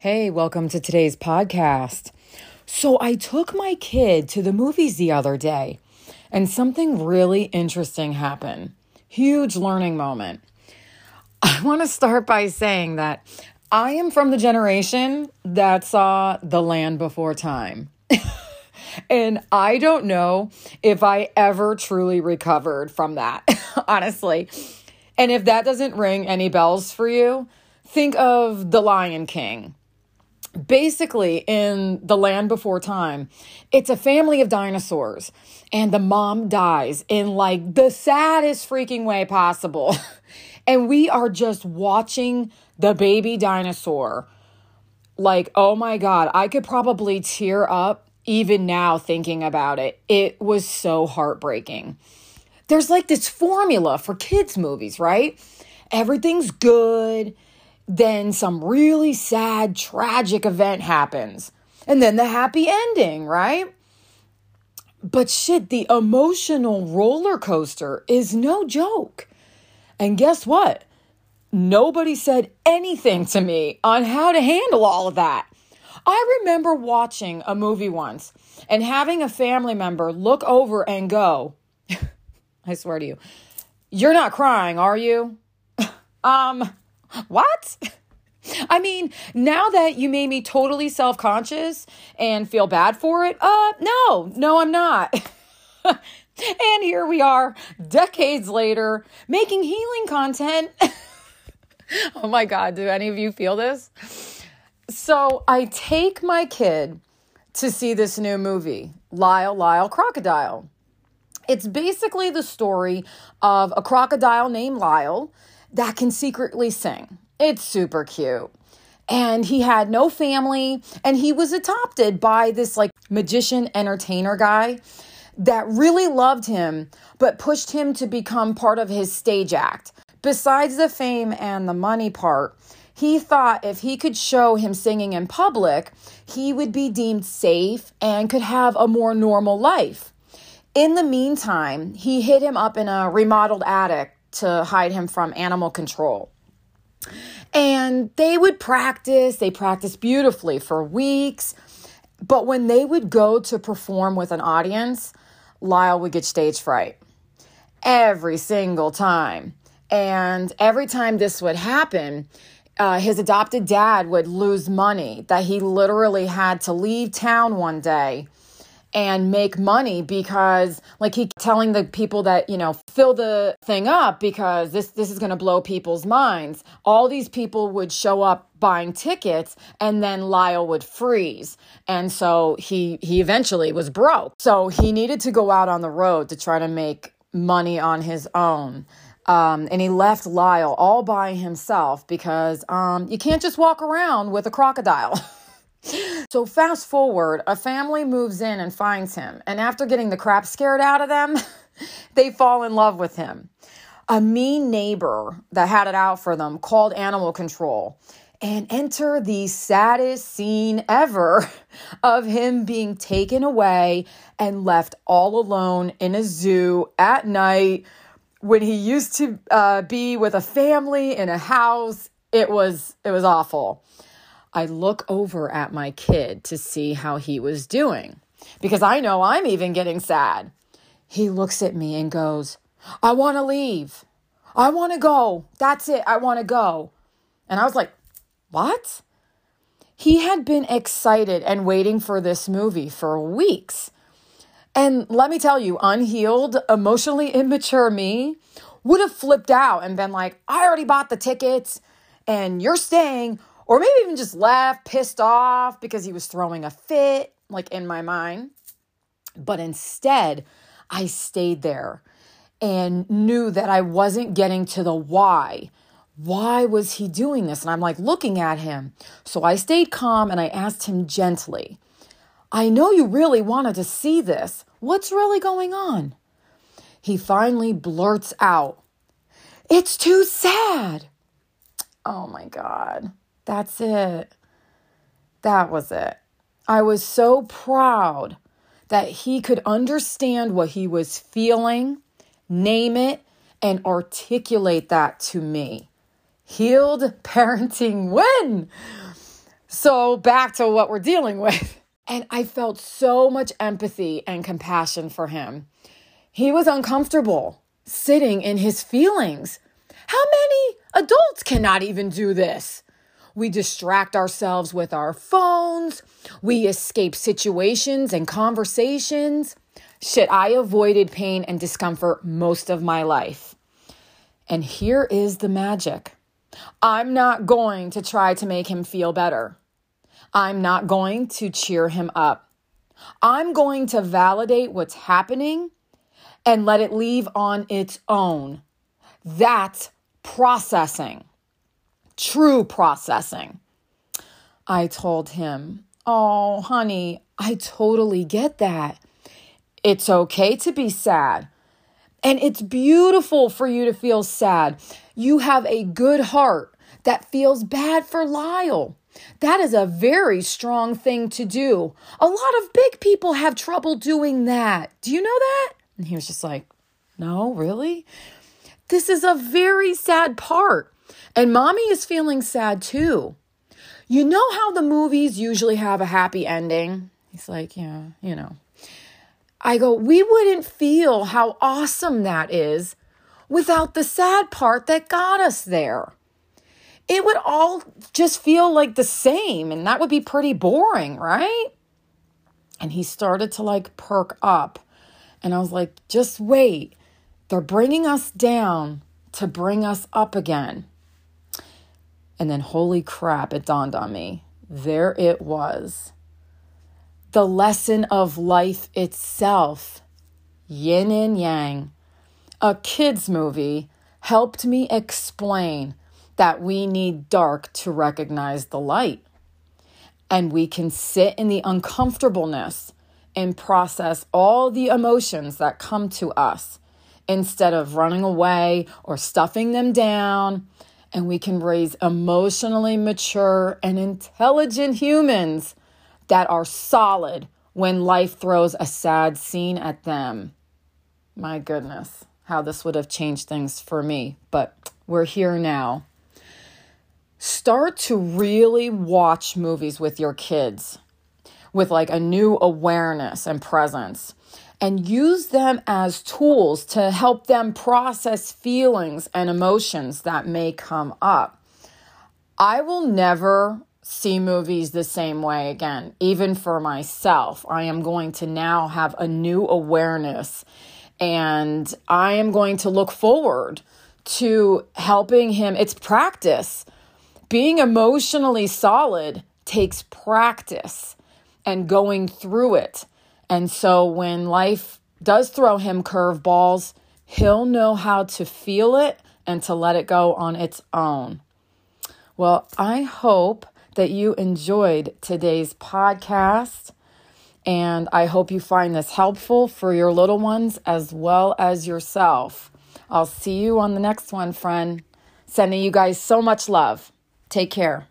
Hey, welcome to today's podcast. So, I took my kid to the movies the other day, and something really interesting happened. Huge learning moment. I want to start by saying that I am from the generation that saw The Land Before Time. and I don't know if I ever truly recovered from that, honestly. And if that doesn't ring any bells for you, think of The Lion King basically in the land before time it's a family of dinosaurs and the mom dies in like the saddest freaking way possible. And we are just watching the baby dinosaur. Like oh my god i could probably tear up even now thinking about it. It was so heartbreaking. There's like this formula for kids movies right? Everything's good then some really sad, tragic event happens. And then the happy ending, right? But shit, the emotional roller coaster is no joke. And guess what? Nobody said anything to me on how to handle all of that. I remember watching a movie once and having a family member look over and go, I swear to you, you're not crying, are you? um, what? I mean, now that you made me totally self conscious and feel bad for it, uh, no, no, I'm not. and here we are, decades later, making healing content. oh my God, do any of you feel this? So I take my kid to see this new movie, Lyle, Lyle, Crocodile. It's basically the story of a crocodile named Lyle that can secretly sing. It's super cute. And he had no family, and he was adopted by this like magician entertainer guy that really loved him, but pushed him to become part of his stage act. Besides the fame and the money part, he thought if he could show him singing in public, he would be deemed safe and could have a more normal life. In the meantime, he hid him up in a remodeled attic to hide him from animal control. And they would practice, they practiced beautifully for weeks. But when they would go to perform with an audience, Lyle would get stage fright every single time. And every time this would happen, uh, his adopted dad would lose money, that he literally had to leave town one day and make money because like he telling the people that you know fill the thing up because this this is going to blow people's minds. All these people would show up buying tickets and then Lyle would freeze. And so he he eventually was broke. So he needed to go out on the road to try to make money on his own. Um, and he left Lyle all by himself because um, you can't just walk around with a crocodile So, fast forward, a family moves in and finds him. And after getting the crap scared out of them, they fall in love with him. A mean neighbor that had it out for them called animal control and enter the saddest scene ever of him being taken away and left all alone in a zoo at night when he used to uh, be with a family in a house it was it was awful I look over at my kid to see how he was doing because I know I'm even getting sad. He looks at me and goes, I want to leave. I want to go. That's it. I want to go. And I was like, What? He had been excited and waiting for this movie for weeks. And let me tell you, unhealed, emotionally immature me would have flipped out and been like, I already bought the tickets and you're staying or maybe even just left, pissed off because he was throwing a fit, like in my mind. But instead, I stayed there and knew that I wasn't getting to the why. Why was he doing this? And I'm like looking at him. So I stayed calm and I asked him gently, I know you really wanted to see this. What's really going on? He finally blurts out, It's too sad. Oh my God. That's it. That was it. I was so proud that he could understand what he was feeling, name it, and articulate that to me. Healed parenting win. So, back to what we're dealing with. And I felt so much empathy and compassion for him. He was uncomfortable sitting in his feelings. How many adults cannot even do this? We distract ourselves with our phones. We escape situations and conversations. Shit, I avoided pain and discomfort most of my life. And here is the magic I'm not going to try to make him feel better. I'm not going to cheer him up. I'm going to validate what's happening and let it leave on its own. That's processing, true processing. I told him, Oh, honey, I totally get that. It's okay to be sad. And it's beautiful for you to feel sad. You have a good heart that feels bad for Lyle. That is a very strong thing to do. A lot of big people have trouble doing that. Do you know that? And he was just like, No, really? This is a very sad part. And mommy is feeling sad too. You know how the movies usually have a happy ending? He's like, Yeah, you know. I go, We wouldn't feel how awesome that is without the sad part that got us there it would all just feel like the same and that would be pretty boring, right? And he started to like perk up. And I was like, just wait. They're bringing us down to bring us up again. And then, holy crap, it dawned on me. There it was. The lesson of life itself, yin and yang. A kid's movie helped me explain that we need dark to recognize the light. And we can sit in the uncomfortableness and process all the emotions that come to us instead of running away or stuffing them down. And we can raise emotionally mature and intelligent humans that are solid when life throws a sad scene at them. My goodness, how this would have changed things for me, but we're here now start to really watch movies with your kids with like a new awareness and presence and use them as tools to help them process feelings and emotions that may come up. I will never see movies the same way again, even for myself. I am going to now have a new awareness and I am going to look forward to helping him. It's practice being emotionally solid takes practice and going through it. And so when life does throw him curveballs, he'll know how to feel it and to let it go on its own. Well, I hope that you enjoyed today's podcast. And I hope you find this helpful for your little ones as well as yourself. I'll see you on the next one, friend. Sending you guys so much love. Take care.